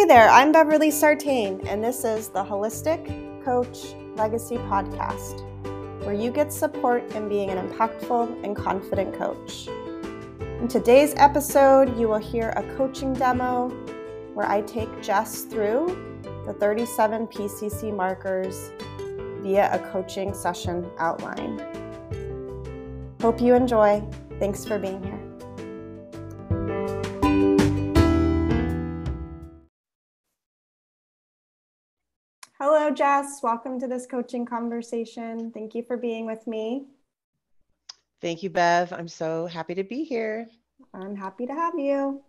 Hey there, I'm Beverly Sartain, and this is the Holistic Coach Legacy Podcast, where you get support in being an impactful and confident coach. In today's episode, you will hear a coaching demo where I take Jess through the 37 PCC markers via a coaching session outline. Hope you enjoy. Thanks for being here. Jess. Welcome to this coaching conversation. Thank you for being with me. Thank you, Bev. I'm so happy to be here. I'm happy to have you.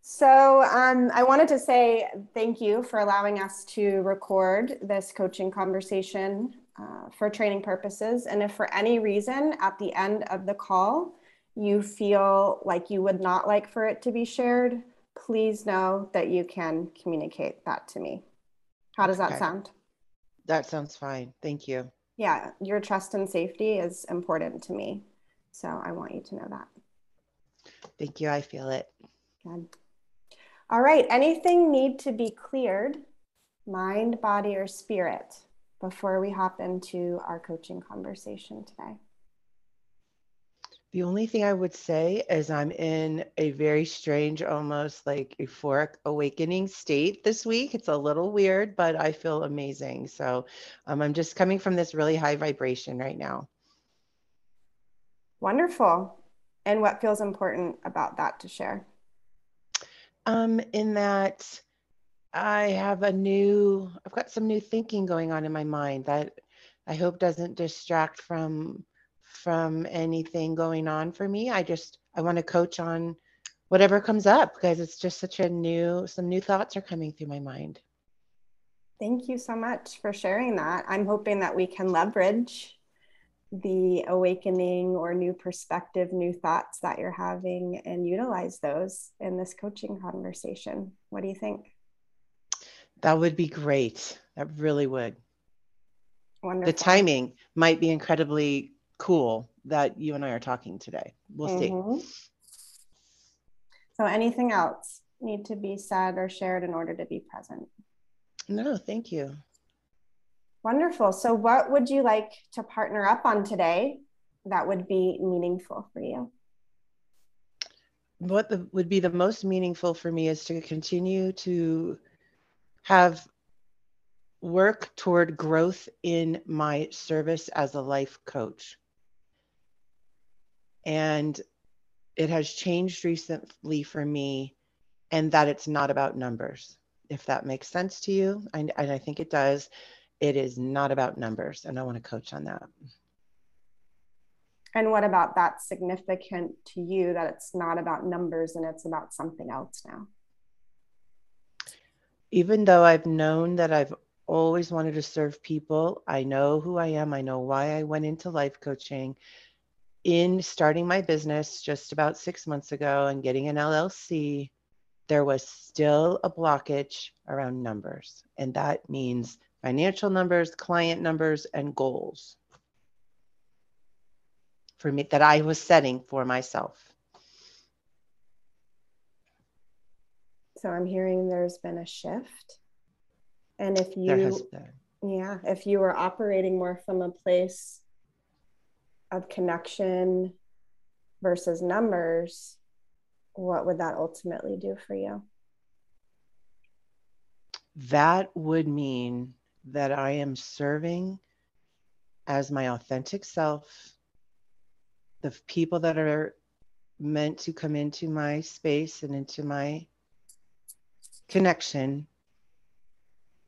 So, um, I wanted to say thank you for allowing us to record this coaching conversation uh, for training purposes. And if for any reason at the end of the call you feel like you would not like for it to be shared, please know that you can communicate that to me. How does that sound? That sounds fine. Thank you. Yeah, your trust and safety is important to me. So I want you to know that. Thank you. I feel it. Good. All right. Anything need to be cleared, mind, body, or spirit, before we hop into our coaching conversation today? The only thing I would say is I'm in a very strange, almost like euphoric awakening state this week. It's a little weird, but I feel amazing. So um, I'm just coming from this really high vibration right now. Wonderful. And what feels important about that to share? Um, in that I have a new, I've got some new thinking going on in my mind that I hope doesn't distract from from anything going on for me. I just I want to coach on whatever comes up because it's just such a new some new thoughts are coming through my mind. Thank you so much for sharing that. I'm hoping that we can leverage the awakening or new perspective, new thoughts that you're having and utilize those in this coaching conversation. What do you think? That would be great. That really would. Wonderful. The timing might be incredibly cool that you and I are talking today. We'll mm-hmm. see. So, anything else need to be said or shared in order to be present? No, thank you. Wonderful. So, what would you like to partner up on today that would be meaningful for you? What the, would be the most meaningful for me is to continue to have work toward growth in my service as a life coach and it has changed recently for me and that it's not about numbers if that makes sense to you. And, and i think it does. It is not about numbers and i want to coach on that. And what about that significant to you that it's not about numbers and it's about something else now? Even though i've known that i've always wanted to serve people i know who i am. I know why i went into life coaching in starting my business just about six months ago and getting an LLC, there was still a blockage around numbers. And that means financial numbers, client numbers, and goals for me that I was setting for myself. So I'm hearing there's been a shift. And if you, yeah, if you were operating more from a place of connection versus numbers, what would that ultimately do for you? That would mean that I am serving as my authentic self, the people that are meant to come into my space and into my connection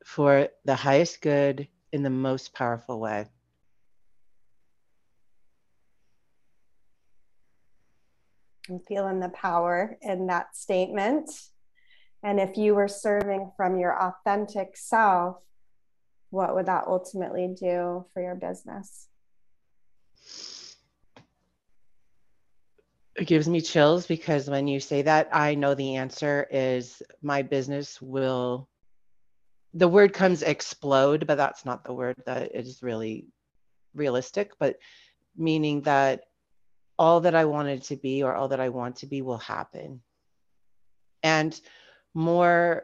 for the highest good in the most powerful way. I'm feeling the power in that statement. And if you were serving from your authentic self, what would that ultimately do for your business? It gives me chills because when you say that, I know the answer is my business will. The word comes explode, but that's not the word that is really realistic, but meaning that all that I wanted to be or all that I want to be will happen. And more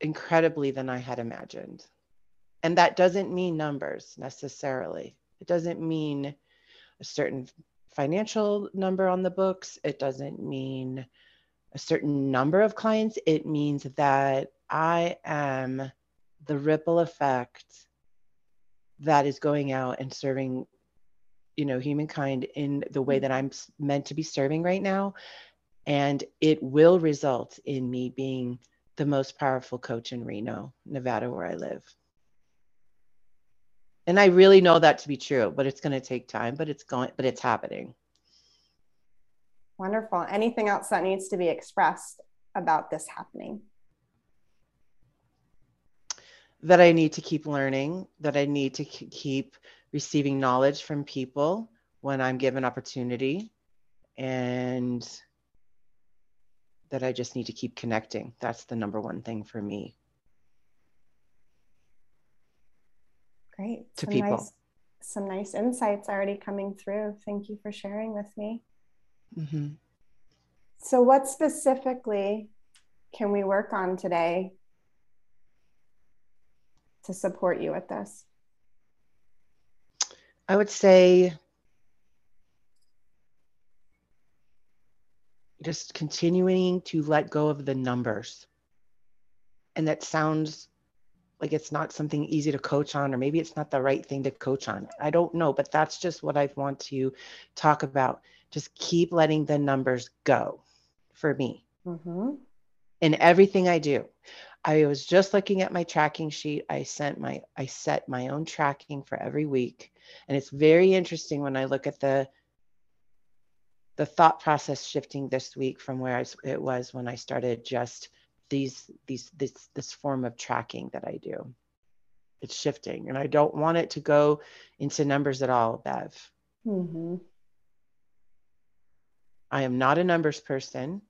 incredibly than I had imagined. And that doesn't mean numbers necessarily. It doesn't mean a certain financial number on the books. It doesn't mean a certain number of clients. It means that I am the ripple effect that is going out and serving you know humankind in the way mm-hmm. that i'm meant to be serving right now and it will result in me being the most powerful coach in reno nevada where i live. And i really know that to be true but it's going to take time but it's going but it's happening. Wonderful. Anything else that needs to be expressed about this happening? That I need to keep learning, that I need to keep receiving knowledge from people when I'm given opportunity, and that I just need to keep connecting. That's the number one thing for me. Great. To some people. Nice, some nice insights already coming through. Thank you for sharing with me. Mm-hmm. So, what specifically can we work on today to support you with this? I would say just continuing to let go of the numbers. And that sounds like it's not something easy to coach on, or maybe it's not the right thing to coach on. I don't know, but that's just what I want to talk about. Just keep letting the numbers go for me mm-hmm. in everything I do. I was just looking at my tracking sheet. I sent my I set my own tracking for every week. And it's very interesting when I look at the the thought process shifting this week from where I, it was when I started just these these this this form of tracking that I do. It's shifting, and I don't want it to go into numbers at all, Bev. Mm-hmm. I am not a numbers person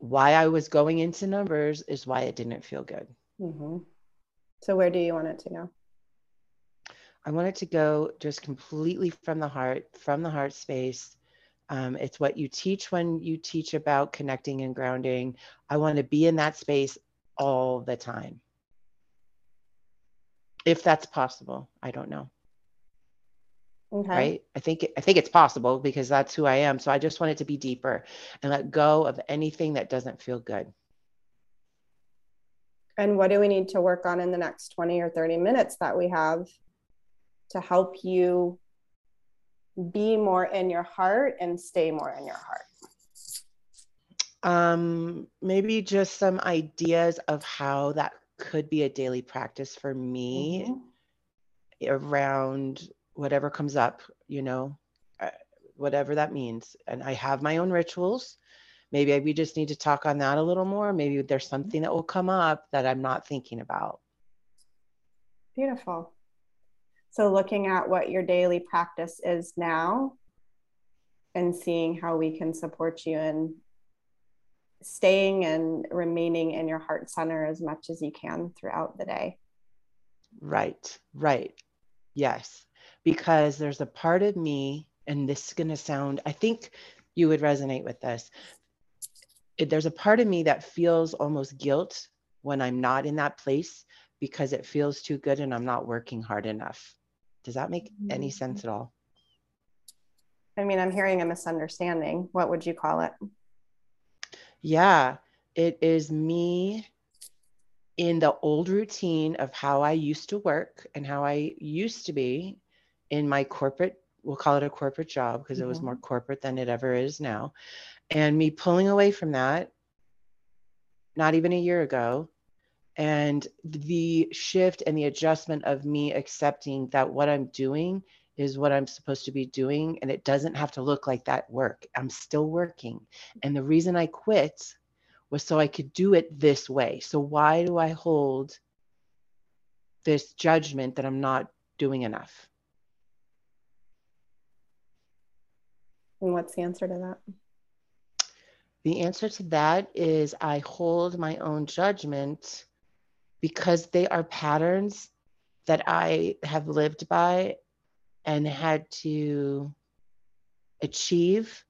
why I was going into numbers is why it didn't feel good. Mm-hmm. So, where do you want it to go? I want it to go just completely from the heart, from the heart space. Um, it's what you teach when you teach about connecting and grounding. I want to be in that space all the time. If that's possible, I don't know. Okay. Right. I think I think it's possible because that's who I am. So I just want it to be deeper and let go of anything that doesn't feel good. And what do we need to work on in the next 20 or 30 minutes that we have to help you be more in your heart and stay more in your heart? Um, maybe just some ideas of how that could be a daily practice for me mm-hmm. around whatever comes up, you know, uh, whatever that means. And I have my own rituals. Maybe we just need to talk on that a little more. Maybe there's something that will come up that I'm not thinking about. Beautiful. So, looking at what your daily practice is now and seeing how we can support you in staying and remaining in your heart center as much as you can throughout the day. Right, right. Yes because there's a part of me, and this is going to sound, I think you would resonate with this. There's a part of me that feels almost guilt when I'm not in that place because it feels too good and I'm not working hard enough. Does that make any mm-hmm. sense at all? I mean, I'm hearing a misunderstanding. What would you call it? Yeah, it is me in the old routine of how I used to work and how I used to be in my corporate we'll call it a corporate job because mm-hmm. it was more mm-hmm. corporate than it ever is now and me pulling away from that not even a year ago and the shift and the adjustment of me accepting that what i'm doing is what i'm supposed to be doing and it doesn't have to look like that work i'm still working and the reason i quit was so i could do it this way so why do i hold this judgment that i'm not doing enough And what's the answer to that? The answer to that is I hold my own judgment because they are patterns that I have lived by and had to achieve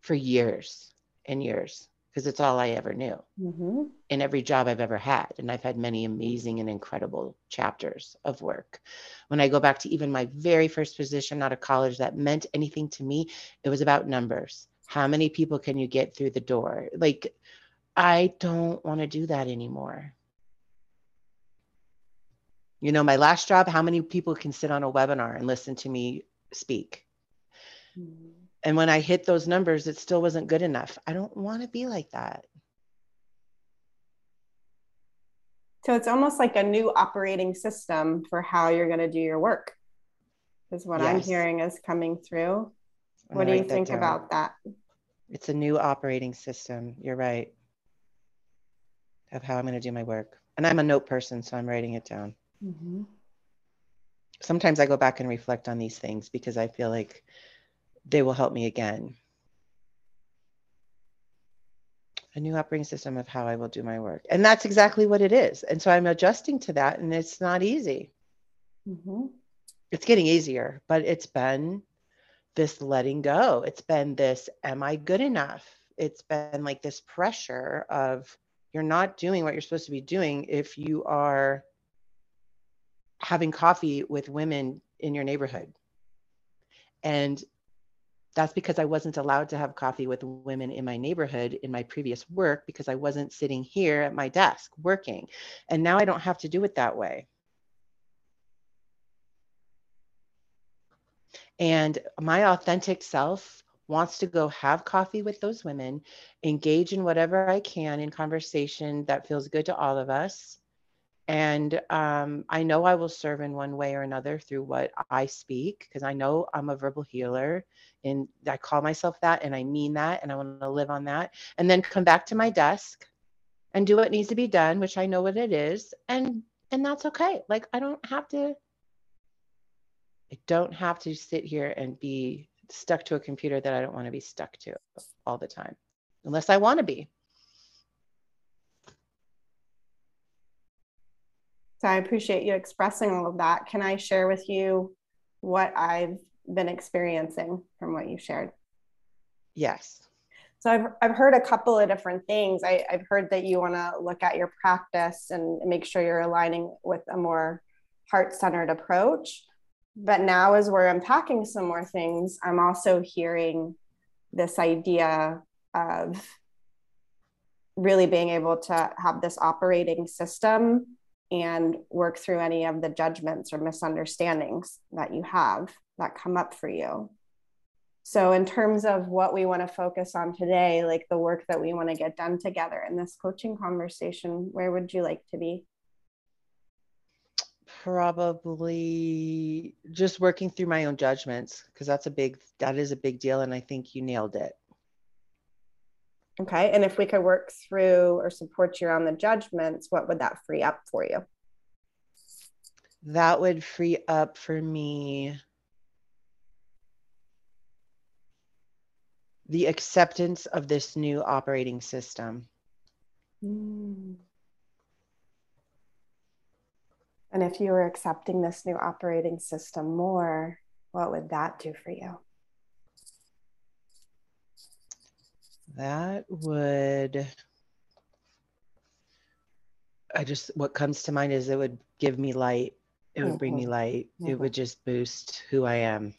for years and years because it's all I ever knew Mm-hmm. in every job I've ever had. And I've had many amazing and incredible chapters of work. When I go back to even my very first position out of college that meant anything to me, it was about numbers. How many people can you get through the door? Like, I don't want to do that anymore. You know, my last job, how many people can sit on a webinar and listen to me speak? And when I hit those numbers, it still wasn't good enough. I don't want to be like that. So it's almost like a new operating system for how you're going to do your work, is what I'm hearing is coming through. I'm What do you write that think about that? It's a new operating system. You're right. Of how I'm going to do my work. And I'm a note person, so I'm writing it down. Mm-hmm. Sometimes I go back and reflect on these things because I feel like they will help me again. A new operating system of how I will do my work. And that's exactly what it is. And so I'm adjusting to that, and it's not easy. Mm-hmm. It's getting easier, but it's been this letting go. It's been this, am I good enough? It's been like this pressure of you're not doing what you're supposed to be doing if you are having coffee with women in your neighborhood. And that's because I wasn't allowed to have coffee with women in my neighborhood in my previous work because I wasn't sitting here at my desk working. And now I don't have to do it that way. And my authentic self wants to go have coffee with those women, engage in whatever I can in conversation that feels good to all of us. And um, I know I will serve in one way or another through what I speak, because I know I'm a verbal healer and I call myself that and I mean that and I want to live on that. And then come back to my desk and do what needs to be done, which I know what it is. And and that's okay. Like I don't have to I don't have to sit here and be stuck to a computer that I don't want to be stuck to all the time, unless I want to be. So I appreciate you expressing all of that. Can I share with you what I've been experiencing from what you shared? Yes. So I've, I've heard a couple of different things. I, I've heard that you want to look at your practice and make sure you're aligning with a more heart centered approach. But now, as we're unpacking some more things, I'm also hearing this idea of really being able to have this operating system and work through any of the judgments or misunderstandings that you have that come up for you. So, in terms of what we want to focus on today, like the work that we want to get done together in this coaching conversation, where would you like to be? Probably just working through my own judgments because that's a big that is a big deal and I think you nailed it. Okay. And if we could work through or support you on the judgments, what would that free up for you? That would free up for me the acceptance of this new operating system. Mm. And if you were accepting this new operating system more, what would that do for you? That would I just what comes to mind is it would give me light. It would bring me Mhm. light. It Mhm. would just boost who I am.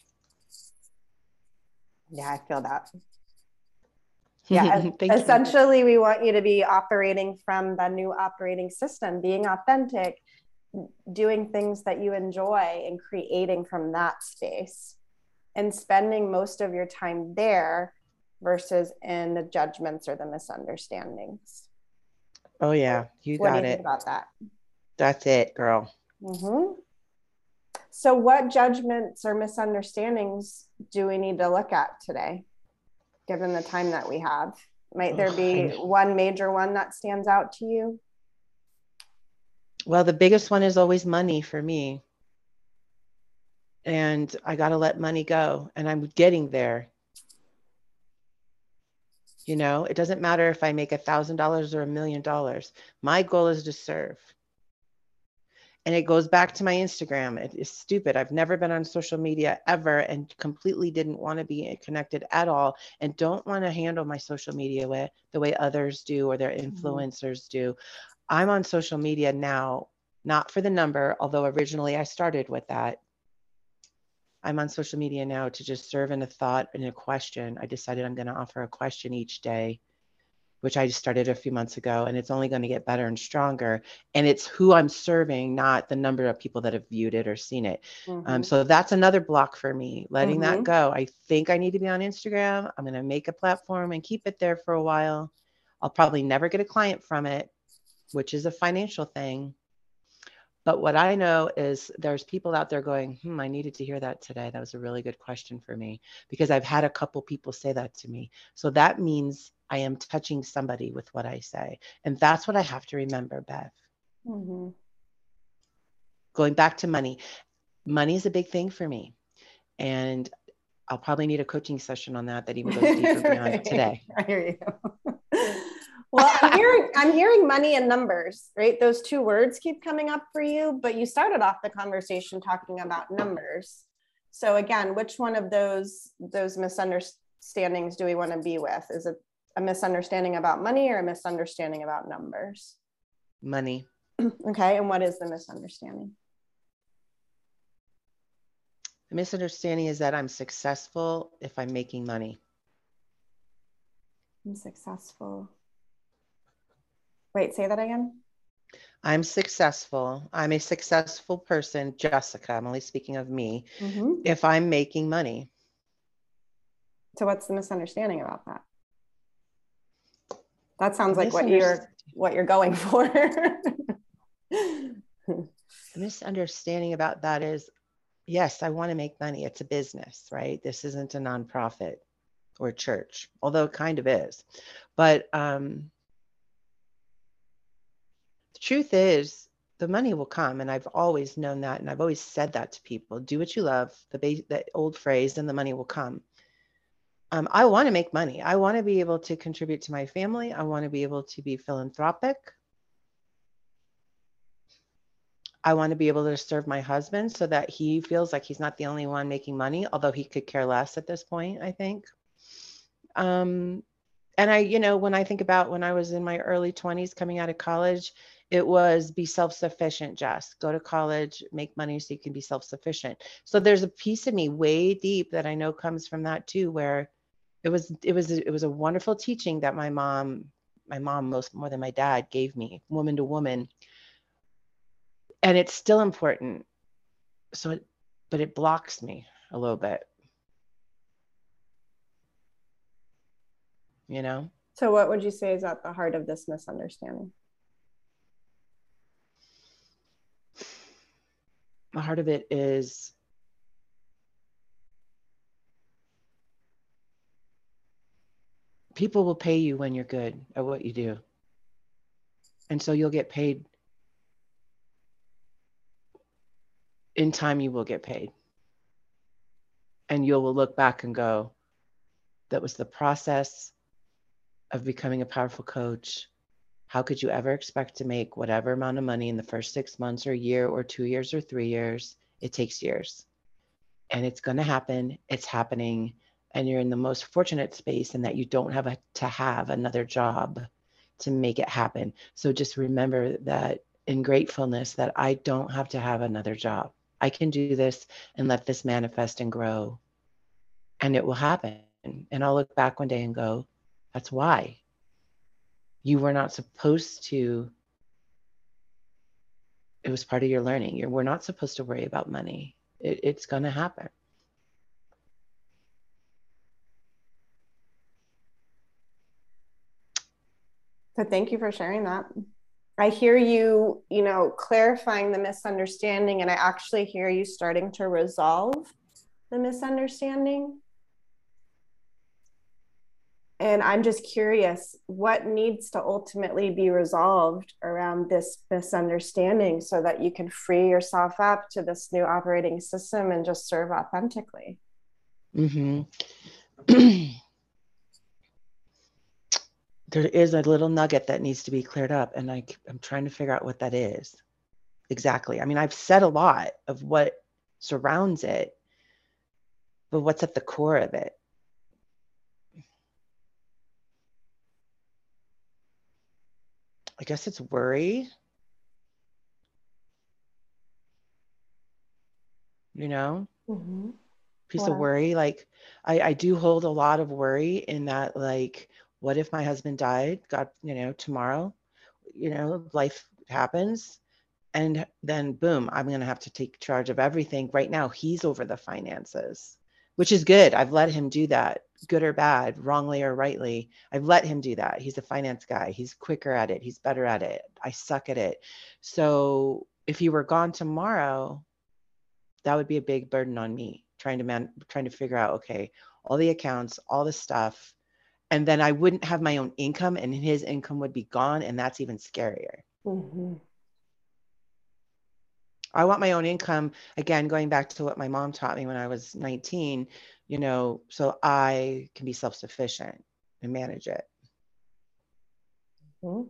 Yeah, I feel that. Yeah, Thank you. essentially, we want you to be operating from the new operating system, being authentic, doing things that you enjoy, and creating from that space, and spending most of your time there versus in the judgments or the misunderstandings. Oh yeah, you what do got you think it. about that? That's it, girl. hmm So, what judgments or misunderstandings do we need to look at today, given the time that we have? Might there be one major one that stands out to you? Well, the biggest one is always money for me. And I got to let money go. And I'm getting there. You know, it doesn't matter if I make a thousand dollars or a million dollars. My goal is to serve. And it goes back to my Instagram. It is stupid. I've never been on social media ever and completely didn't want to be connected at all and don't want to handle my social media way, the way others do or their mm-hmm. influencers mm-hmm. do. I'm on social media now, not for the number, although originally I started with that. I'm on social media now to just serve in a thought and a question. I decided I'm going to offer a question each day which I just started a few months ago, and it's only going to get better and stronger. And it's who I'm serving, not the number of people that have viewed it or seen it. Um, mm-hmm. Um, so that's another block for me, letting mm-hmm. that go. I think I need to be on Instagram. I'm going to make a platform and keep it there for a while. I'll probably never get a client from it, which is a financial thing. But what I know is there's people out there going, hmm, I needed to hear that today. That was a really good question for me because I've had a couple people say that to me. So that means I am touching somebody with what I say. And that's what I have to remember, Bev. Mm-hmm. Going back to money, money is a big thing for me. And I'll probably need a coaching session on that that even goes deeper beyond today. I hear you. well, I'm hearing I'm hearing money and numbers, right? Those two words keep coming up for you, but you started off the conversation talking about numbers. So again, which one of those those misunderstandings do we want to be with? Is it a misunderstanding about money or a misunderstanding about numbers? Money. okay. And what is the misunderstanding? The misunderstanding is that I'm successful if I'm making money. I'm successful. Wait, say that again. I'm successful. I'm a successful person, Jessica. I'm only speaking of me. Mm-hmm. If I'm making money. So, what's the misunderstanding about that? That sounds like what you're what you're going for. the misunderstanding about that is yes, I want to make money. It's a business, right? This isn't a nonprofit or church, although it kind of is. But um, the truth is, the money will come, and I've always known that, and I've always said that to people: do what you love. The ba- old phrase, and the money will come um, I want to make money. I want to be able to contribute to my family. I want to be able to be philanthropic. I want to be able to serve my husband so that he feels like he's not the only one making money, although he could care less at this point, I think. Um, and I, you know, when I think about when I was in my early 20s coming out of college, it was be self-sufficient just go to college make money so you can be self-sufficient. So there's a piece of me way deep that i know comes from that too where it was it was it was a wonderful teaching that my mom my mom most more than my dad gave me woman to woman. And it's still important. So it but it blocks me a little bit you know so what would you say is at the heart of this misunderstanding the heart of it is people will pay you when you're good at what you do. And so you'll get paid. In time, you will get paid. And you will look back and go, that was the process of becoming a powerful coach. How could you ever expect to make whatever amount of money in the first six months or year or two years or three years? It takes years. And it's going to happen. It's happening and you're in the most fortunate space in that you don't have a, to have another job to make it happen. So just remember that in gratefulness that I don't have to have another job. I can do this and let this manifest and grow. And it will happen. And I'll look back one day and go, that's why. You were not supposed to, it was part of your learning. You're, we're not supposed to worry about money. It, it's going to happen. So thank you for sharing that. I hear you, you know, clarifying the misunderstanding, and I actually hear you starting to resolve the misunderstanding. And I'm just curious what needs to ultimately be resolved around this misunderstanding so that you can free yourself up to this new operating system and just serve authentically. Mm-hmm. there is a little nugget that needs to be cleared up and I, i'm trying to figure out what that is exactly. I mean, I've said a lot of what surrounds it, but what's at the core of it? I guess it's worry. You know, Mm-hmm. piece Wow. of worry. Like I, I do hold a lot of worry in that, like, what if my husband died? God, you know, tomorrow, you know, life happens. And then boom, I'm gonna have to take charge of everything. Right now, he's over the finances, which is good. I've let him do that, good or bad, wrongly or rightly. I've let him do that. He's a finance guy. He's quicker at it. He's better at it. I suck at it. So if he were gone tomorrow, that would be a big burden on me trying to man trying to figure out okay all the accounts all the stuff and then i wouldn't have my own income and his income would be gone and that's even scarier Mm-hmm. I want my own income again going back to what my mom taught me when i was 19 you know so i can be self-sufficient and manage it Mhm.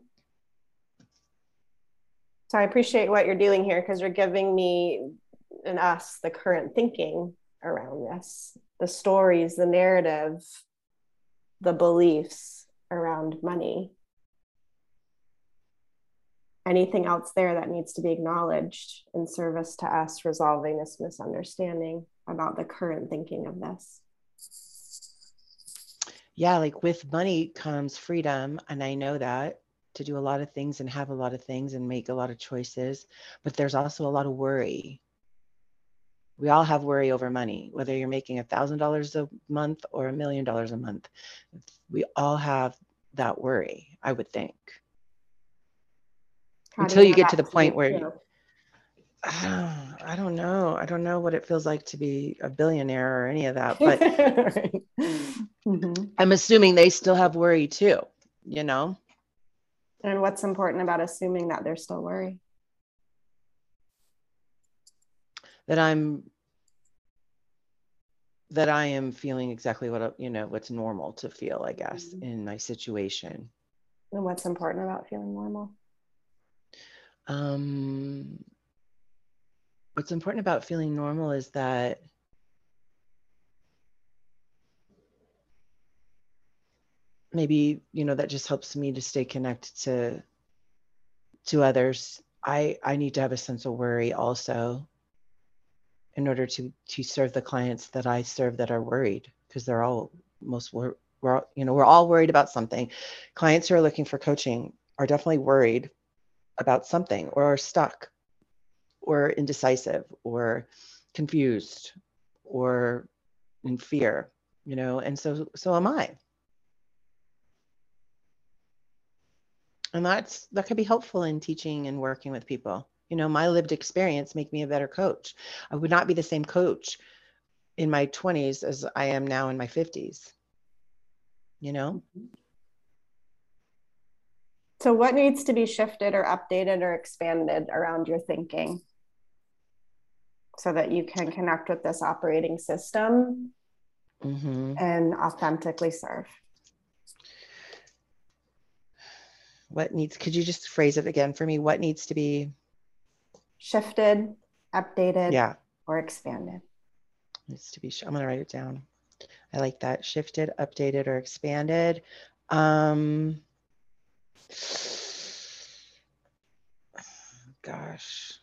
So I appreciate what you're doing here because you're giving me and us the current thinking around this, the stories, the narrative, the beliefs around money. Anything else there that needs to be acknowledged in service to us resolving this misunderstanding about the current thinking of this? yeah like with money comes freedom and i know that to do a lot of things and have a lot of things and make a lot of choices but there's also a lot of worry. We all have worry over money whether you're making a thousand dollars a month or a million dollars a month. We all have that worry i would think Until you get to the point where you- i don't know i don't know what it feels like to be a billionaire or any of that but Right. Mhm. i'm assuming they still have worry too you know And what's important about assuming that there's still worry? that i'm that i am feeling exactly what you know what's normal to feel i guess Mhm. in my situation And what's important about feeling normal? Um what's important about feeling normal is that maybe you know that just helps me to stay connected to to others. I i need to have a sense of worry also in order to to serve the clients that i serve that are worried because they're all most wor- we're all, you know we're all worried about something. Clients who are looking for coaching are definitely worried about something or are stuck or indecisive or confused or in fear you know and so so am i. And that's that could be helpful in teaching and working with people. You know my lived experience make me a better coach. I would not be the same coach in my 20s as i am now in my 50s you know So, what needs to be shifted or updated or expanded around your thinking so that you can connect with this operating system hmm and authentically serve? what needs could you just phrase it again for me? What needs to be Shifted, updated, yeah. or expanded? needs to be i'm going to write it down. I like that. Shifted updated or expanded. Um gosh.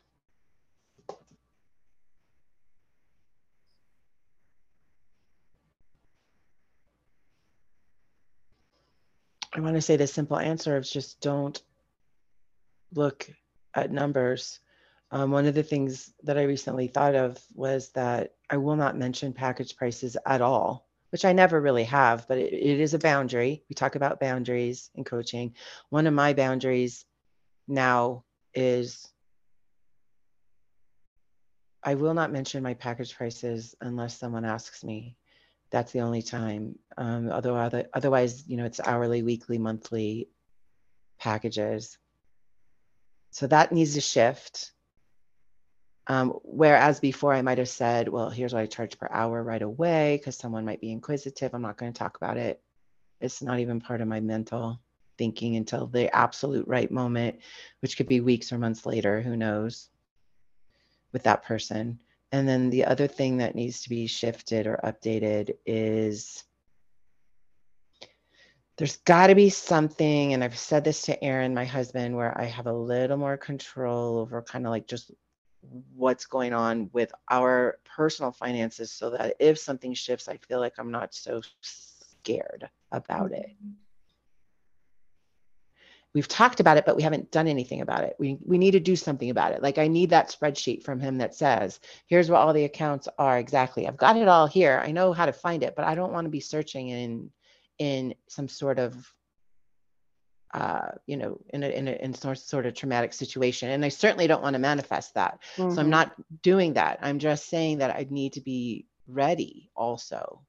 I want to say the simple answer is just don't look at numbers. Um, one of the things that i recently thought of was that i will not mention package prices at all which i never really have but it, it is a boundary we talk about boundaries in coaching one of my boundaries now is I will not mention my package prices unless someone asks me. That's the only time. Um, although other, otherwise, you know, it's hourly, weekly, monthly packages. So that needs to shift. Um, whereas before I might have said, well, here's what I charge per hour right away because someone might be inquisitive. I'm not going to talk about it. It's not even part of my mental thinking until the absolute right moment, which could be weeks or months later. Who knows? with that person. And then the other thing that needs to be shifted or updated is there's got to be something, and I've said this to Aaron, my husband, where I have a little more control over kind of like just what's going on with our personal finances so that if something shifts, I feel like I'm not so scared about it. Mm-hmm. We've talked about it, but we haven't done anything about it. We, we need to do something about it. Like I need that spreadsheet from him that says, here's what all the accounts are exactly. I've got it all here. I know how to find it, but I don't want to be searching in in some sort of uh, you know, in a, in a, in some sort of traumatic situation. And I certainly don't want to manifest that. Mm-hmm. So I'm mm-hmm. not doing that. I'm just saying that I need to be ready also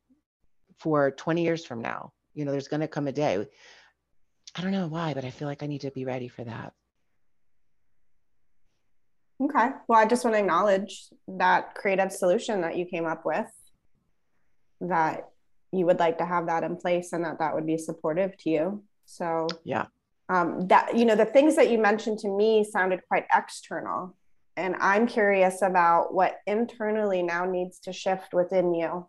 for 20 years from now. You know, there's going to come a day. I don't know why, but I feel like I need to be ready for that. Okay. Well, I just want to acknowledge that creative solution that you came up with that you would like to have that in place and that that would be supportive to you. So, yeah um, that you know the things that you mentioned to me sounded quite external. And i'm curious about what internally now needs to shift within you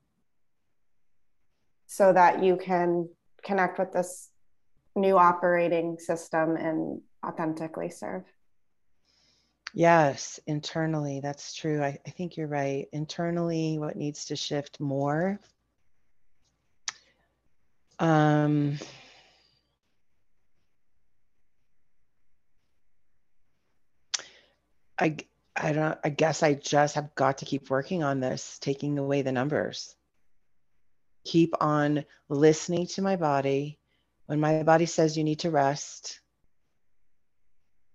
so that you can connect with this new operating system and authentically serve. Yes internally that's true. I, I think you're right. Internally what needs to shift more? Um I I don't I guess I just have got to keep working on this, taking away the numbers. Keep on listening to my body. When my body says you need to rest,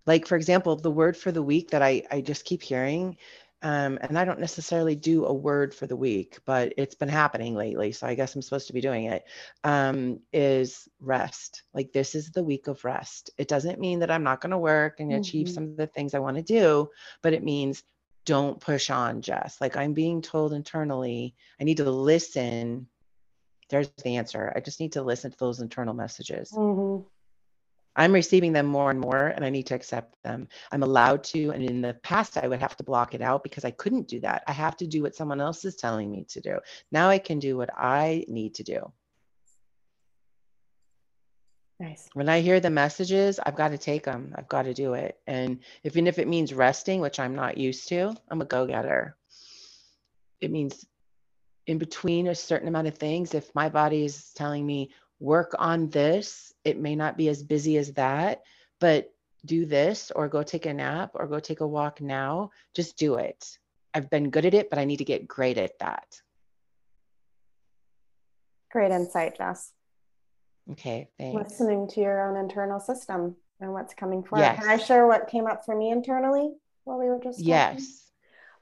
like for example, the word for the week that I, I just keep hearing um, and I don't necessarily do a word for the week, but it's been happening lately. So I guess I'm supposed to be doing it. Um, is rest. Like this is the week of rest. It doesn't mean that I'm not going to work and mm-hmm. achieve some of the things I want to do, but it means don't push on, Jess. Like I'm being told internally, I need to listen. There's the answer. I just need to listen to those internal messages. Mm-hmm. I'm receiving them more and more, and I need to accept them. I'm allowed to. And in the past, I would have to block it out because I couldn't do that. I have to do what someone else is telling me to do. Now I can do what I need to do. Nice. When I hear the messages, I've got to take them. I've got to do it. And even if it means resting, which I'm not used to, I'm a go getter. It means in between a certain amount of things, if my body is telling me, work on this. It may not be as busy as that, but do this or go take a nap or go take a walk now. Just do it. I've been good at it, but I need to get great at that. Great insight, Jess. Okay, thanks. Listening to your own internal system and what's coming forward. Yes. Can I share what came up for me internally while we were just talking? Yes.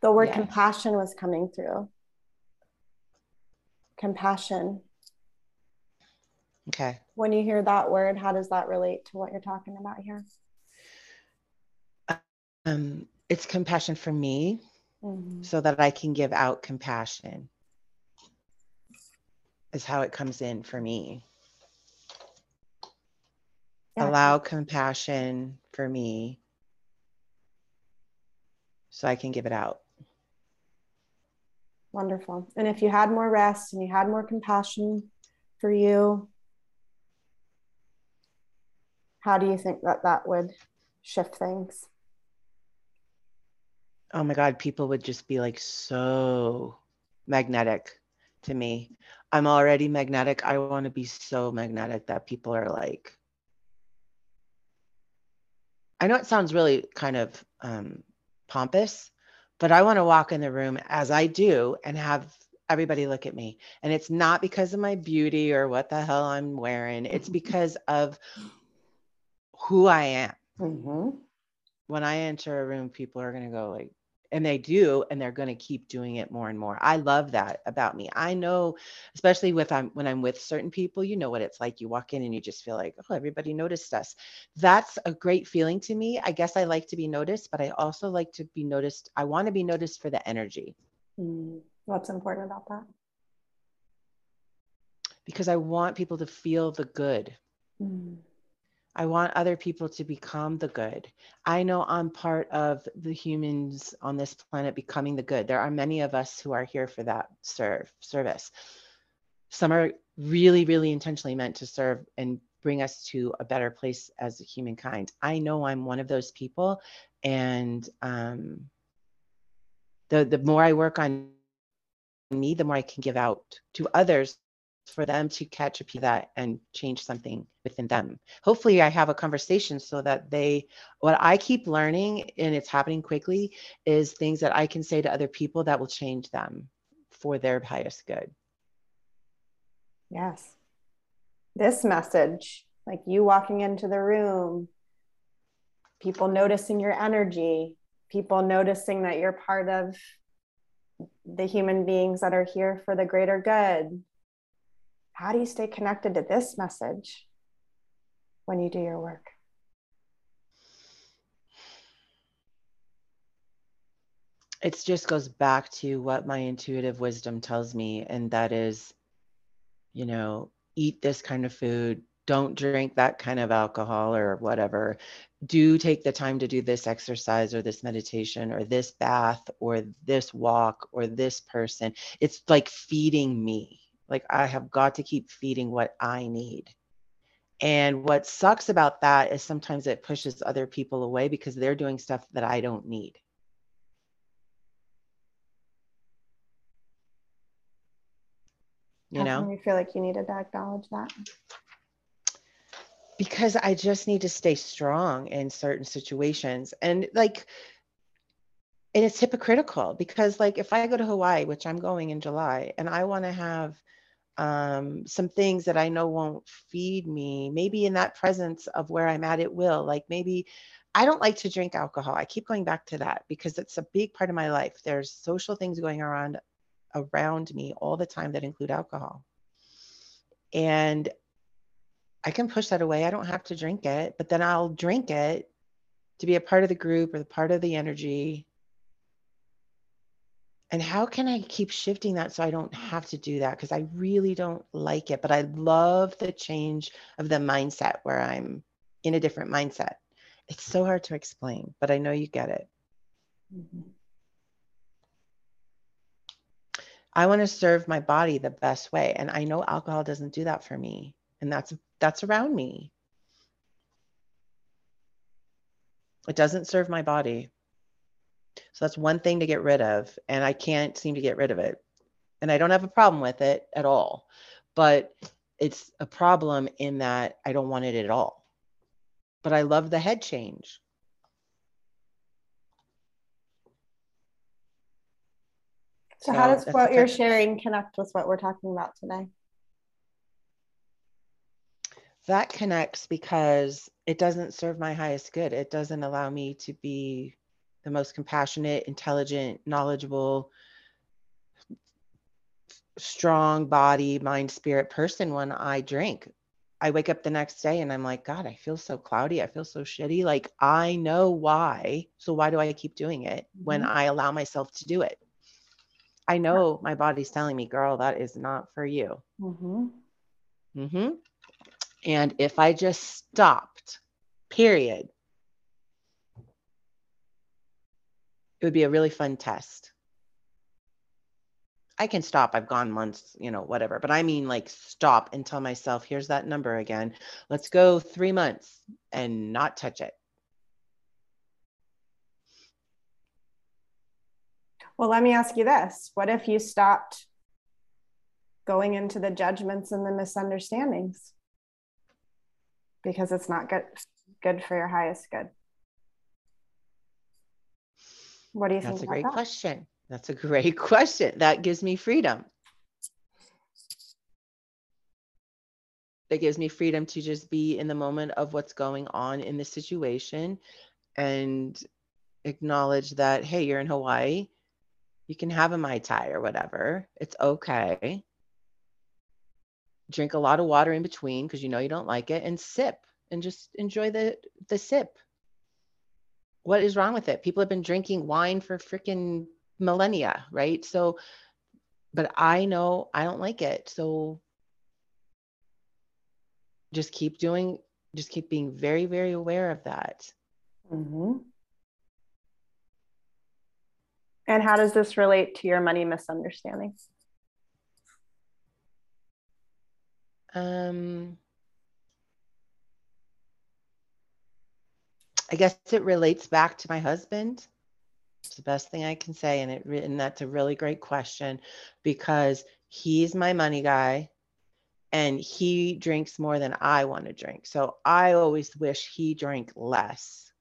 The word yes. compassion was coming through. Compassion. Okay. When you hear that word, how does that relate to what you're talking about here? Um, it's compassion for me mm-hmm. so that I can give out compassion, is how it comes in for me. Yeah. Allow compassion for me so I can give it out. Wonderful. And if you had more rest and you had more compassion for you, how do you think that that would shift things? Oh my God, people would just be like so magnetic to me. I'm already magnetic. I want to be so magnetic that people are like, I know it sounds really kind of um, pompous, but I want to walk in the room as I do and have everybody look at me. And it's not because of my beauty or what the hell I'm wearing, it's because of who I am. Mm-hmm. When I enter a room, people are going to go like, and they do, and they're going to keep doing it more and more. I love that about me. I know, especially with I'm when I'm with certain people, you know what it's like. You walk in and you just feel like, oh, everybody noticed us. That's a great feeling to me. I guess I like to be noticed, but I also like to be noticed. I want to be noticed for the energy. Mm. What's important about that? Because I want people to feel the good. Mm. I want other people to become the good. I know I'm part of the humans on this planet becoming the good. There are many of us who are here for that serve service. Some are really, really intentionally meant to serve and bring us to a better place as a humankind. I know I'm one of those people, and um, the the more I work on me, the more I can give out to others for them to catch up to that and change something within them. Hopefully, I have a conversation so that they, what I keep learning, and it's happening quickly, is things that I can say to other people that will change them for their highest good. Yes. This message, like you walking into the room, people noticing your energy, people noticing that you're part of the human beings that are here for the greater good. How do you stay connected to this message when you do your work? It just goes back to what my intuitive wisdom tells me, and that is, you know, eat this kind of food, don't drink that kind of alcohol or whatever do take the time to do this exercise or this meditation or this bath or this walk or this person. It's like feeding me. Like I have got to keep feeding what I need. And what sucks about that is sometimes it pushes other people away because they're doing stuff that I don't need. You How know, you feel like you needed to acknowledge that because I just need to stay strong in certain situations. And like, and it's hypocritical because like if I go to Hawaii, which I'm going in July, and I want to have um, some things that I know won't feed me, maybe in that presence of where I'm at, it will. Like maybe I don't like to drink alcohol. I keep going back to that because it's a big part of my life. There's social things going around around me all the time that include alcohol. And I can push that away. I don't have to drink it, but then I'll drink it to be a part of the group or the part of the energy. And how can I keep shifting that so I don't have to do that? Because I really don't like it, but I love the change of the mindset where I'm in a different mindset. It's so hard to explain, but I know you get it. Mm-hmm. I want to serve my body the best way. And I know alcohol doesn't do that for me. And that's that's around me. It doesn't serve my body. So that's one thing to get rid of. And I can't seem to get rid of it. And I don't have a problem with it at all. But it's a problem in that I don't want it at all. But I love the head change. So, so how does what you're sharing connect with what we're talking about today? that connects because it doesn't serve my highest good. It doesn't allow me to be the most compassionate, intelligent, knowledgeable, strong body, mind, spirit person when I drink. I wake up the next day and I'm like, God, I feel so cloudy. I feel so shitty. Like, I know why. So, why do I keep doing it when mm-hmm. I allow myself to do it? I know my body's telling me, girl, that is not for you. Mm-hmm. Mm-hmm. And if I just stopped, period, it would be a really fun test. I can stop. I've gone months, you know, whatever. But I mean, like, stop and tell myself, here's that number again. Let's go three months and not touch it. Well, let me ask you this What if you stopped going into the judgments and the misunderstandings? because it's not good good for your highest good. What do you That's think? That's a great that? question. That's a great question. That gives me freedom. That gives me freedom to just be in the moment of what's going on in the situation and acknowledge that, hey, you're in Hawaii. You can have a Mai Tai or whatever. It's okay drink a lot of water in between because you know you don't like it and sip and just enjoy the the sip what is wrong with it people have been drinking wine for freaking millennia right so but i know i don't like it so just keep doing Just keep being very, very aware of that. Mm-hmm. And how does this relate to your money misunderstandings? Um, I guess it relates back to my husband. It's the best thing I can say, and it and that's a really great question because he's my money guy, and he drinks more than I want to drink. So I always wish he drank less,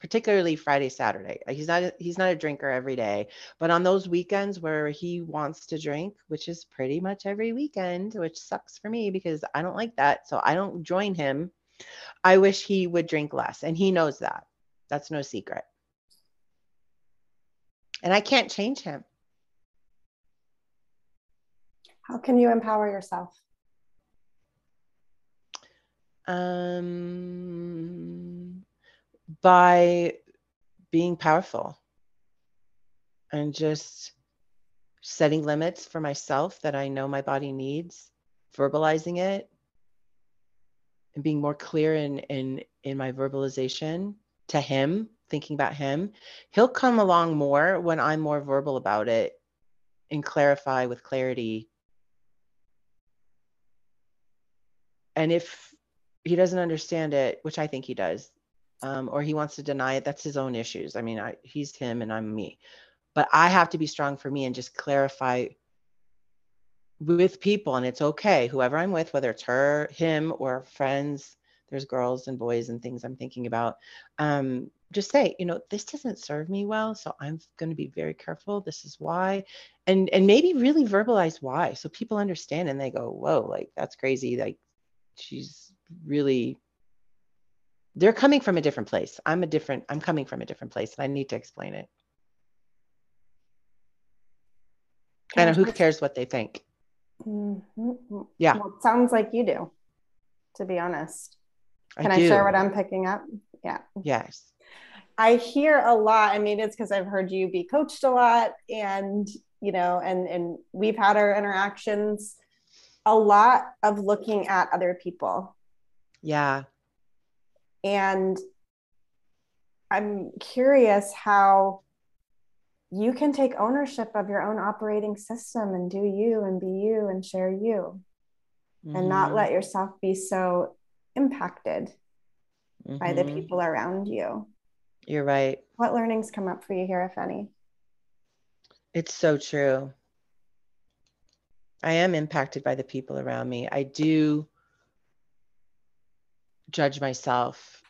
particularly Friday, Saturday. He's not a, he's not a drinker every day, but on those weekends where he wants to drink, which is pretty much every weekend, which sucks for me because I don't like that, so I don't join him I wish he would drink less, and he knows that. That's no secret. And I can't change him. How can you empower yourself? Um, by being powerful and just setting limits for myself that I know my body needs, verbalizing it, and being more clear in in in my verbalization to him thinking about him he'll come along more when i'm more verbal about it and clarify with clarity. And if he doesn't understand it which i think he does um, or he wants to deny it that's his own issues. I mean I, he's him and i'm me. But i have to be strong for me and just clarify with people and it's okay. Whoever i'm with whether it's her him or friends there's girls and boys and things i'm thinking about um, just say you know this doesn't serve me well so i'm going to be very careful. This is why and and maybe really verbalize why so people understand and they go whoa like that's crazy like she's really they're coming from a different place. I'm a different i'm coming from a different place and i need to explain it. And who cares what they think Mm-hmm. Yeah. Well, sounds like you do, to be honest. Can I, I share what I'm picking up? Yeah. Yes. I hear a lot. I mean, it's because I've heard you be coached a lot and, you know, and and we've had our interactions a lot of looking at other people. Yeah. And I'm curious how you can take ownership of your own operating system and do you and be you and share you mm-hmm. and not mm-hmm. let yourself be so impacted mm-hmm. by the mm-hmm. people around you. You're right. What learnings come up for you here, if any? It's so true. I am impacted by the people around me. I do judge myself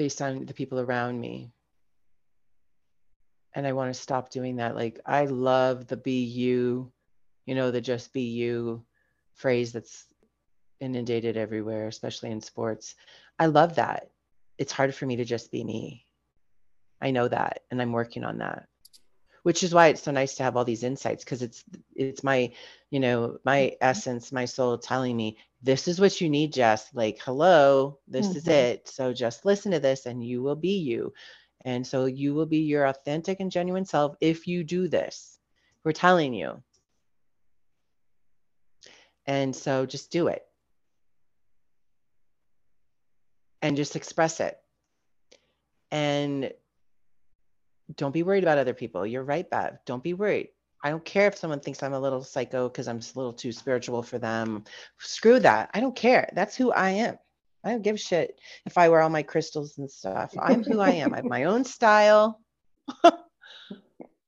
based on the people around me. And I want to stop doing that. Like, I love the be you, you know, the just be you phrase that's inundated everywhere, especially in sports. I love that. It's hard for me to just be me. I know that, and I'm working on that which is why it's so nice to have all these insights because it's it's my you know my mm-hmm. essence my soul telling me this is what you need jess like hello this mm-hmm. is it so just listen to this and you will be you and so you will be your authentic and genuine self if you do this we're telling you and so just do it and just express it and don't be worried about other people. You're right, Bev. Don't be worried. I don't care if someone thinks I'm a little psycho because I'm just a little too spiritual for them. Screw that. I don't care. That's who I am. I don't give a shit if I wear all my crystals and stuff. I'm who I am. I have my own style.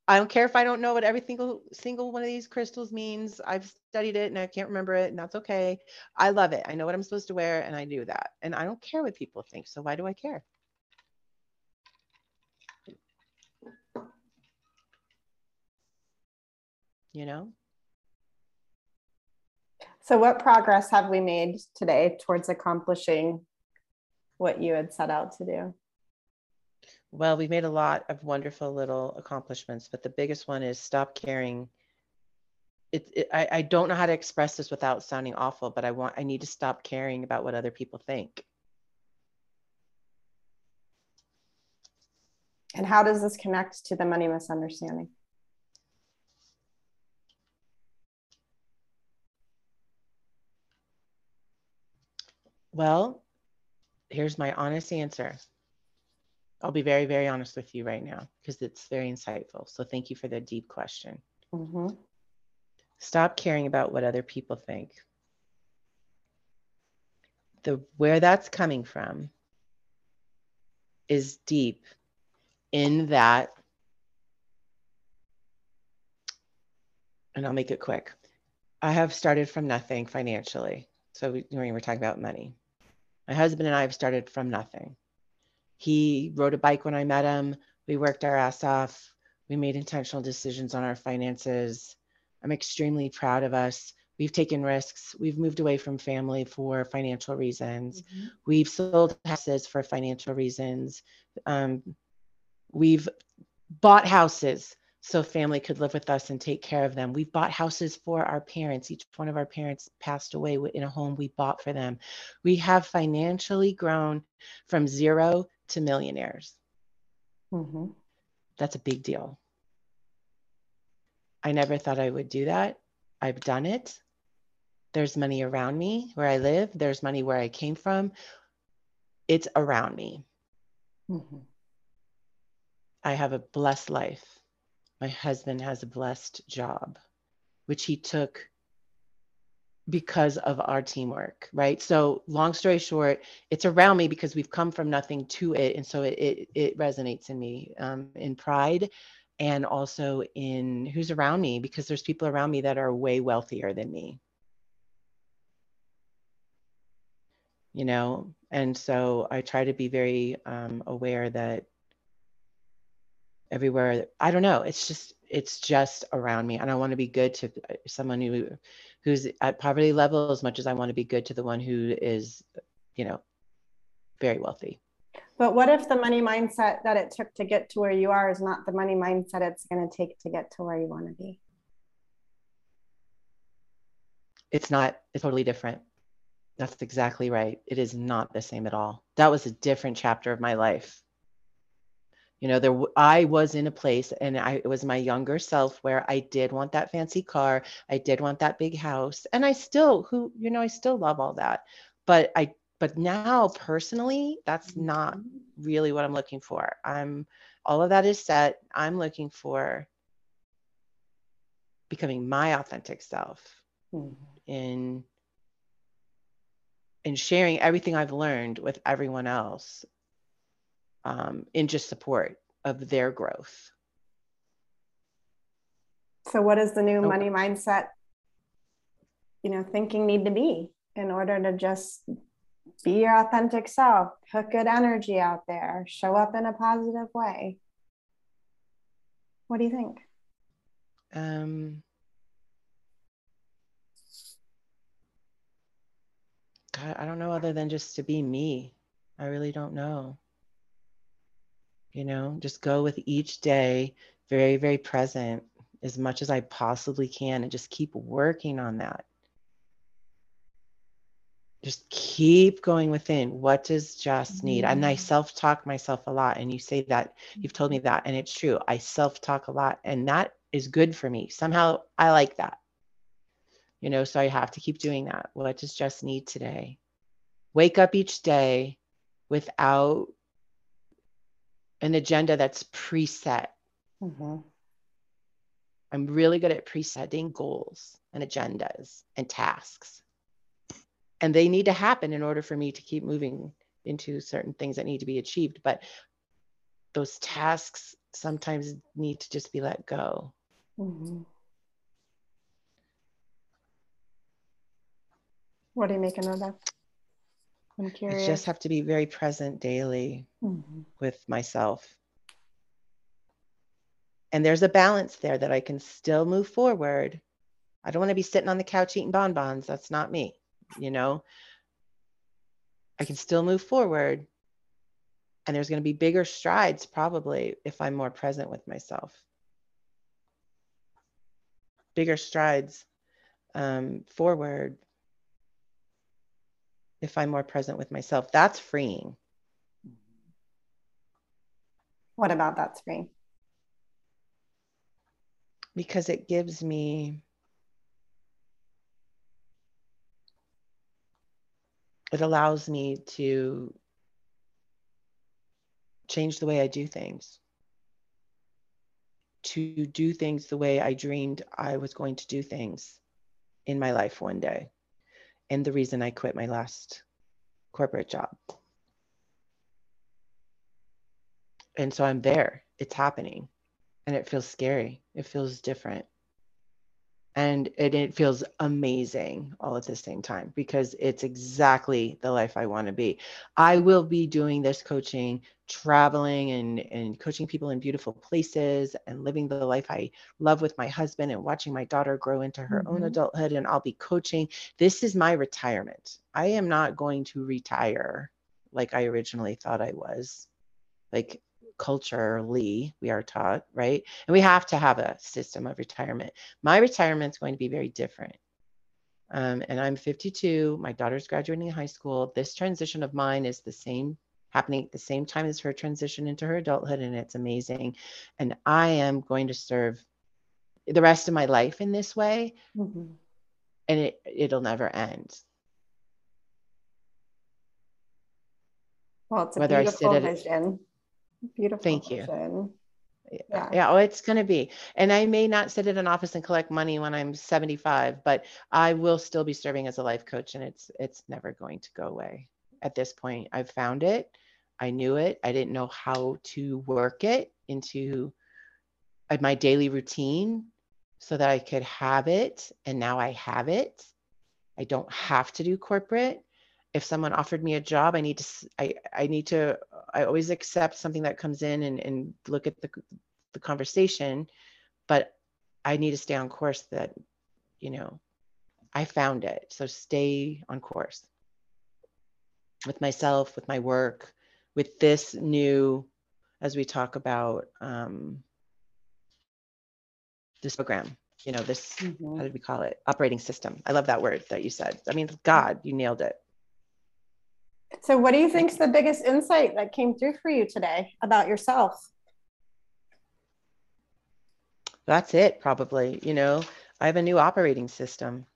I don't care if I don't know what every single single one of these crystals means. I've studied it and I can't remember it, and that's okay. I love it. I know what I'm supposed to wear, and I do that. And I don't care what people think. So why do I care? You know? So, what progress have we made today towards accomplishing what you had set out to do? Well, we've made a lot of wonderful little accomplishments, but the biggest one is stop caring. It, it, I, I don't know how to express this without sounding awful, but I want I need to stop caring about what other people think. And how does this connect to the money misunderstanding? Well, here's my honest answer. I'll be very, very honest with you right now because it's very insightful. So thank you for the deep question. Mm-hmm. Stop caring about what other people think. The where that's coming from is deep in that and I'll make it quick. I have started from nothing financially. So we, we're talking about money. My husband and I have started from nothing. He rode a bike when I met him. We worked our ass off. We made intentional decisions on our finances. I'm extremely proud of us. We've taken risks. We've moved away from family for financial reasons. Mm-hmm. We've sold houses for financial reasons. Um, we've bought houses so family could live with us and take care of them. We've bought houses for our parents. Each one of our parents passed away in a home we bought for them. We have financially grown from zero to millionaires. Mm-hmm. That's a big deal. I never thought I would do that. I've done it. There's money around me where I live, there's money where I came from. It's around me. Mm-hmm. I have a blessed life my husband has a blessed job, which he took because of our teamwork, right? So, long story short, it's around me because we've come from nothing to it, and so it it, it resonates in me um, in pride, and also in who's around me because there's people around me that are way wealthier than me. You know, and so I try to be very um, aware that everywhere. I don't know. It's just it's just around me and i want to be good to uh, someone who who's at poverty level as much as i want to be good to the one who is you know very wealthy. But what if the money mindset that it took to get to where you are is not the money mindset it's going to take to get to where you want to be? It's not it's totally different. That's exactly right. It is not the same at all. That was a different chapter of my life you know there i was in a place and i it was my younger self where i did want that fancy car i did want that big house and i still who you know i still love all that but i but now personally that's not mm-hmm. really what i'm looking for i'm all of that is set i'm looking for becoming my authentic self mm-hmm. in in sharing everything i've learned with everyone else um, in just support of their growth. So, what does the new okay. money mindset, you know, thinking need to be in order to just be your authentic self, put good energy out there, show up in a positive way? What do you think? Um, God, I don't know other than just to be me. I really don't know you know just go with each day very very present as much as i possibly can and just keep working on that. Just keep going within. What does just need? And i mm-hmm. self-talk myself a lot and you say that you've told me mm-hmm. that and it's true. I self-talk a lot and that is good for me. Somehow i like that. You know so i have to keep doing that. What does just need today? Wake up each day without an agenda that's preset. Mm-hmm. I'm really good at presetting goals and agendas and tasks. And they need to happen in order for me to keep moving into certain things that need to be achieved. But those tasks sometimes need to just be let go. Mm-hmm. What are you making of that? I'm curious. I just have to be very present daily mm-hmm. with myself. And there's a balance there that I can still move forward. I don't want to be sitting on the couch eating bonbons. That's not me, you know. I can still move forward. And there's going to be bigger strides probably if I'm more present with myself. Bigger strides um, forward if I'm more present with myself. That's freeing. What about that's freeing? Because it gives me it allows me to change the way I do things, to do things the way I dreamed I was going to do things in my life one day. And the reason I quit my last corporate job. And so I'm there, it's happening, and it feels scary, it feels different and it, it feels amazing all at the same time because it's exactly the life I want to be. I will be doing this coaching, traveling and, and coaching people in beautiful places and living the life I love with my husband and watching my daughter grow into her mm-hmm. own adulthood. And I'll be coaching. This is my retirement. I am not going to retire like I originally thought I was. Like culturally we are taught, right? And we have to have a system of retirement. My retirement is going to be very different. Um, and I'm 52. My daughter's graduating high school. This transition of mine is the same, happening at the same time as her transition into her adulthood, and it's amazing. And I am going to serve the rest of my life in this way, mm-hmm. and it it'll never end. Well, it's a Whether beautiful I sit vision. Beautiful. Thank you. Yeah. yeah. Oh, it's going to be. And I may not sit in an office and collect money when I'm 75, but I will still be serving as a life coach and it's it's never going to go away. At this point, I've found it. I knew it. I didn't know how to work it into uh, my daily routine so that I could have it and now I have it. I don't have to do corporate if someone offered me a job, I need to I I need to I always accept something that comes in and and look at the the conversation, but I need to stay on course that you know I found it. So stay on course. With myself, with my work, with this new as we talk about um, this program you know this mm-hmm. how did we call it? Operating system. I love that word that you said. I mean god you nailed it so, what do you think is the biggest insight that came through for you today about yourself? That's it, probably. You know, I have a new operating system.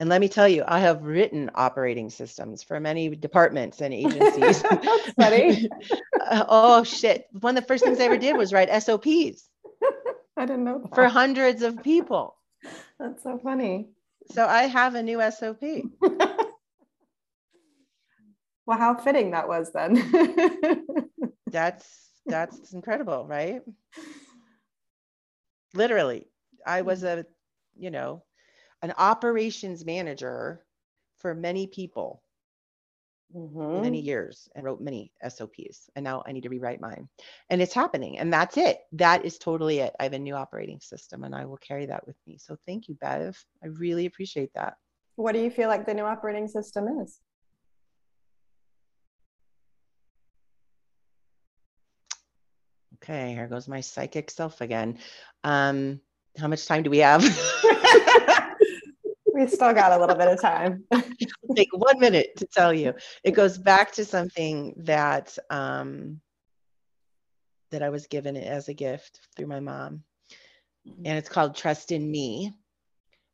And let me tell you, I have written operating systems for many departments and agencies. That's funny. oh, shit. One of the first things I ever did was write SOPs. I didn't know that. For hundreds of people. That's so funny. So I have a new SOP. Well, how fitting that was then. that's that's incredible, right? Literally, I was a, you know, an operations manager for many people mm-hmm. many years and wrote many SOPs. And now I need to rewrite mine. And it's happening. And that's it. That is totally it. I have a new operating system and I will carry that with me. So thank you, Bev. I really appreciate that. What do you feel like the new operating system is? Okay, here goes my psychic self again. Um, how much time do we have? we still got a little bit of time. take one minute to tell you. It goes back to something that um, that I was given as a gift through my mom, and it's called Trust in Me.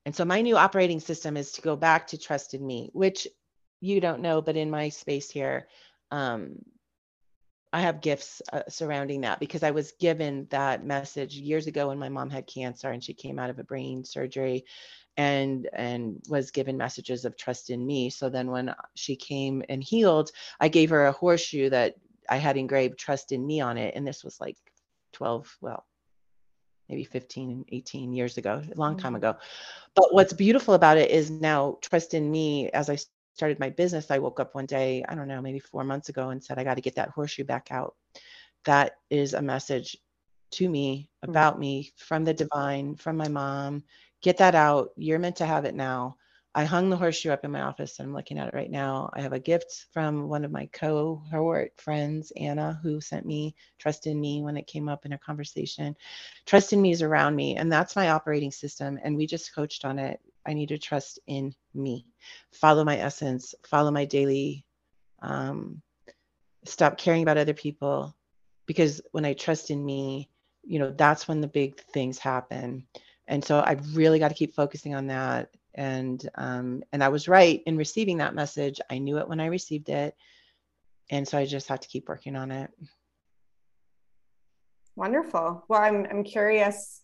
And so my new operating system is to go back to Trust in Me, which you don't know, but in my space here, um, I have gifts uh, surrounding that because I was given that message years ago when my mom had cancer and she came out of a brain surgery and and was given messages of trust in me. So then when she came and healed, I gave her a horseshoe that I had engraved trust in me on it and this was like 12, well, maybe 15 18 years ago, a long time mm-hmm. ago. But what's beautiful about it is now trust in me as I started my business, I woke up one day, I don't know, maybe four months ago and said, I got to get that horseshoe back out. That is a message to me hmm. about mm-hmm. me from the divine, from my mom. Get that out. You're meant to have it now. I hung the horseshoe up in my office and I'm looking at it right now. I have a gift from one of my cohort friends, Anna, who sent me Trust in Me when it came up in a conversation. Trust in Me is around me, and that's my operating system. And we just coached on it I need to trust in me, follow my essence, follow my daily, um, stop caring about other people. Because when I trust in me, you know, that's when the big things happen. And so I really got to keep focusing on that and um, and I was right in receiving that message. I knew it when I received it, and so I just have to keep working on it. Wonderful. Well, I'm I'm curious.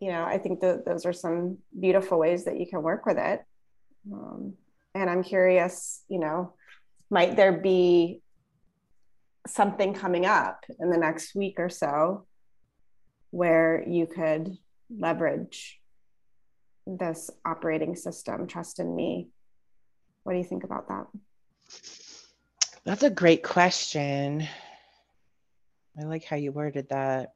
You know, I think that those are some beautiful ways that you can work with it. Um, and I'm curious, you know, might there be something coming up in the next week or so where you could leverage this operating system, trust in me? What do you think about that? That's a great question. I like how you worded that.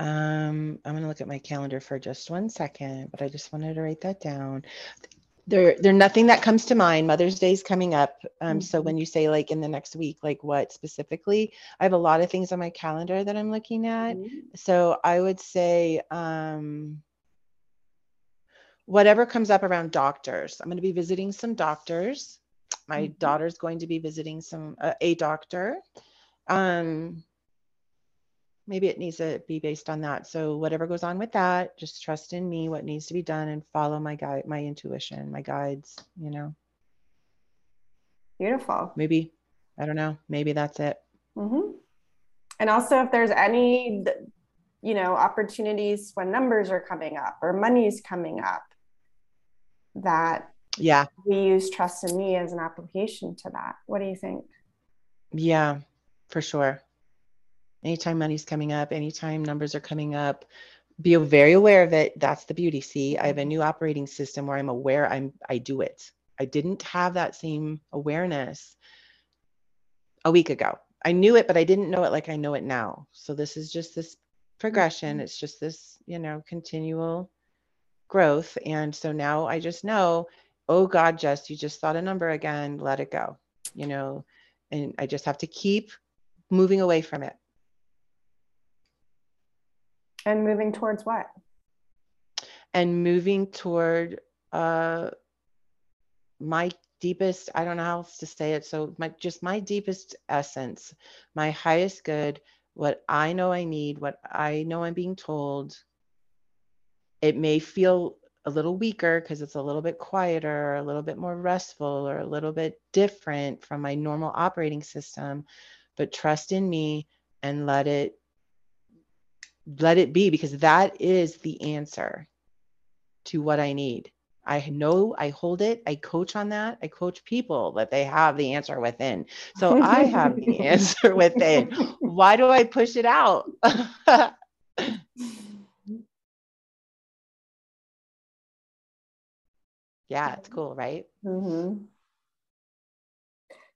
Um, I'm going to look at my calendar for just one second, but I just wanted to write that down. There, there nothing that comes to mind. Mother's Day is coming up. Um, mm-hmm. So when you say like in the next week, like what specifically? I have a lot of things on my calendar that I'm looking at. Mm-hmm. So I would say um, whatever comes up around doctors. I'm going to be visiting some doctors. My mm-hmm. daughter's going to be visiting some uh, a doctor. Um, maybe it needs to be based on that. So whatever goes on with that, just trust in me, what needs to be done, and follow my guide, my intuition, my guides. You know. Beautiful. Maybe I don't know. Maybe that's it. Mm-hmm. And also, if there's any, you know, opportunities when numbers are coming up or money's coming up, that yeah we use trust in me as an application to that. What do you think? Yeah, for sure anytime money's coming up, anytime numbers are coming up, be very aware of it. That's the beauty. See, I have a new operating system where I'm aware I'm I do it. I didn't have that same awareness a week ago. I knew it, but I didn't know it like I know it now. So this is just this progression. Mm-hmm. It's just this, you know, continual growth. And so now I just know, oh God, Jess, you just thought a number again. Let it go. You know, and I just have to keep moving away from it. And moving towards what? And moving toward uh, my deepest, I don't know how else to say it. So my just my deepest essence, my highest good, what I know I need, what I know I'm being told. It may feel a little weaker because it's a little bit quieter, a little bit more restful, or a little bit different from my normal operating system. But trust in me and let it let it be because that is the answer to what I need. I know I hold it. I coach on that. I coach people that they have the answer within. So I have the answer within. Why do I push it out? yeah, it's cool, right? Mm-hmm.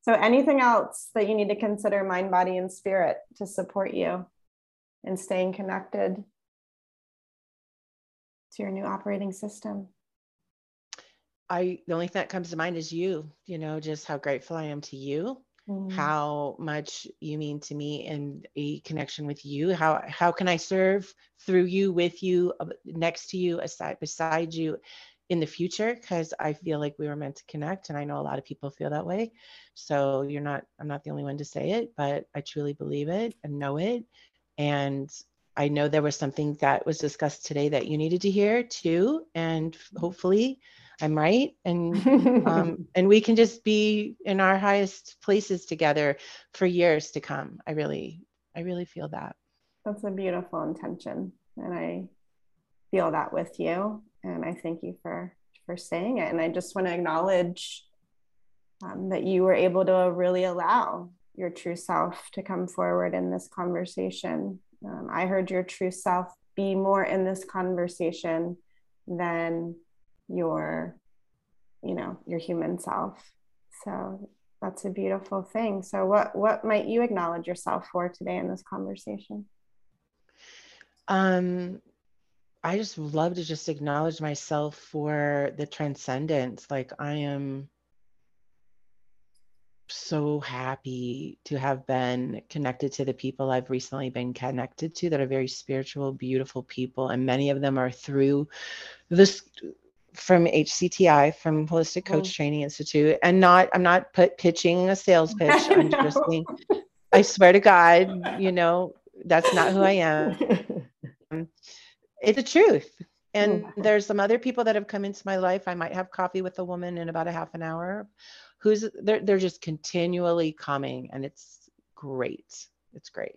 So, anything else that you need to consider mind, body, and spirit to support you? And staying connected to your new operating system? I the only thing that comes to mind is you, you know, just how grateful I am to you, mm-hmm. how much you mean to me and a connection with you. How how can I serve through you, with you, next to you, aside beside you in the future? Because I feel like we were meant to connect and I know a lot of people feel that way. So you're not I'm not the only one to say it, but I truly believe it and know it. And I know there was something that was discussed today that you needed to hear too. And hopefully I'm right. And um, and we can just be in our highest places together for years to come. I really, I really feel that. That's a beautiful intention. And I feel that with you. And I thank you for for saying it. And I just want to acknowledge um, that you were able to really allow your true self to come forward in this conversation. Um, I heard your true self be more in this conversation than your, you know, your human self. So that's a beautiful thing. So what what might you acknowledge yourself for today in this conversation? Um I just love to just acknowledge myself for the transcendence. Like I am so happy to have been connected to the people I've recently been connected to that are very spiritual, beautiful people. And many of them are through this from HCTI, from Holistic Coach mm. Training Institute. And not, I'm not put, pitching a sales pitch. I'm just saying, I swear to God, you know, that's not who I am. it's the truth. And there's some other people that have come into my life. I might have coffee with a woman in about a half an hour who's they're they're just continually coming and it's great. It's great.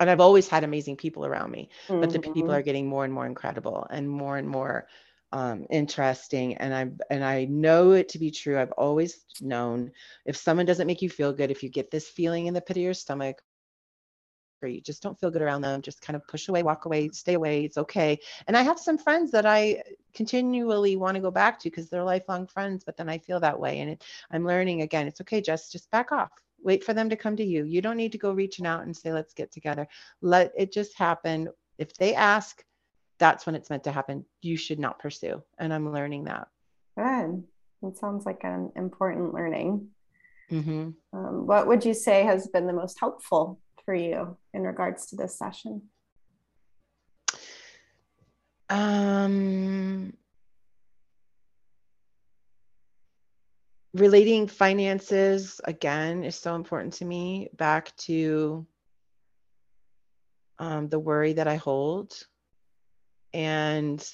And I've always had amazing people around me, but the people Mhm. are getting more and more incredible and more and more um, interesting. And I and I know it to be true. I've always known if someone doesn't make you feel good, if you get this feeling in the pit of your stomach, or you just don't feel good around them, just kind of push away, walk away, stay away. It's okay. And I have some friends that I continually want to go back to because they're lifelong friends, but then I feel that way. And it, I'm learning again, it's okay, Jess, just back off. Wait for them to come to you. You don't need to go reaching out and say, let's get together. Let it just happen. If they ask, that's when it's meant to happen. You should not pursue. And I'm learning that. Good. It sounds like an important learning. hmm Um, what would you say has been the most helpful for you in regards to this session? Um, relating finances again is so important to me. Back to um, the worry that I hold and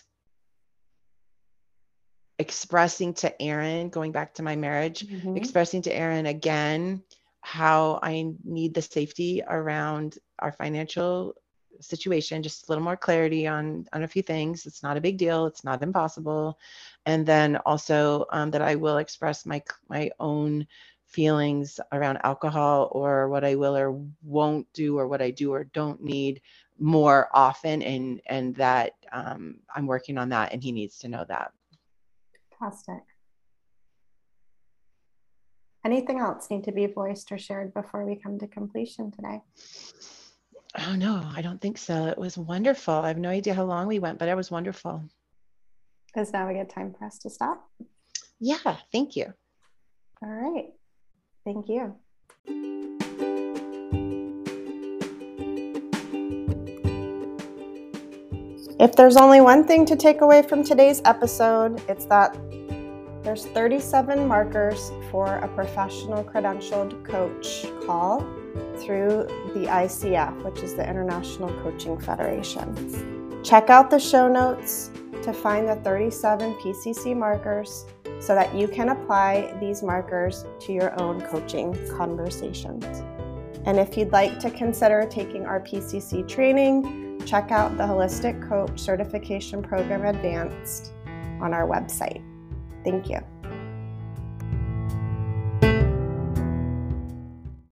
expressing to Aaron, going back to my marriage, Mhm. expressing to Aaron again how I need the safety around our financial situation, just a little more clarity on on a few things. It's not a big deal. It's not impossible, and then also um, that I will express my my own feelings around alcohol or what I will or won't do or what I do or don't need more often, and and that um, I'm working on that, and he needs to know that. Fantastic. Anything else need to be voiced or shared before we come to completion today? Oh no, I don't think so. It was wonderful. I have no idea how long we went, but it was wonderful. Is now a good time for us to stop? Yeah, thank you. All right. Thank you. If there's only one thing to take away from today's episode, it's that there's 37 markers for a professional credentialed coach call through the ICF, which is the International Coaching Federation. Check out the show notes to find the 37 PCC markers so that you can apply these markers to your own coaching conversations. And if you'd like to consider taking our PCC training, check out the Holistic Coach Certification Program Advanced on our website. Thank you.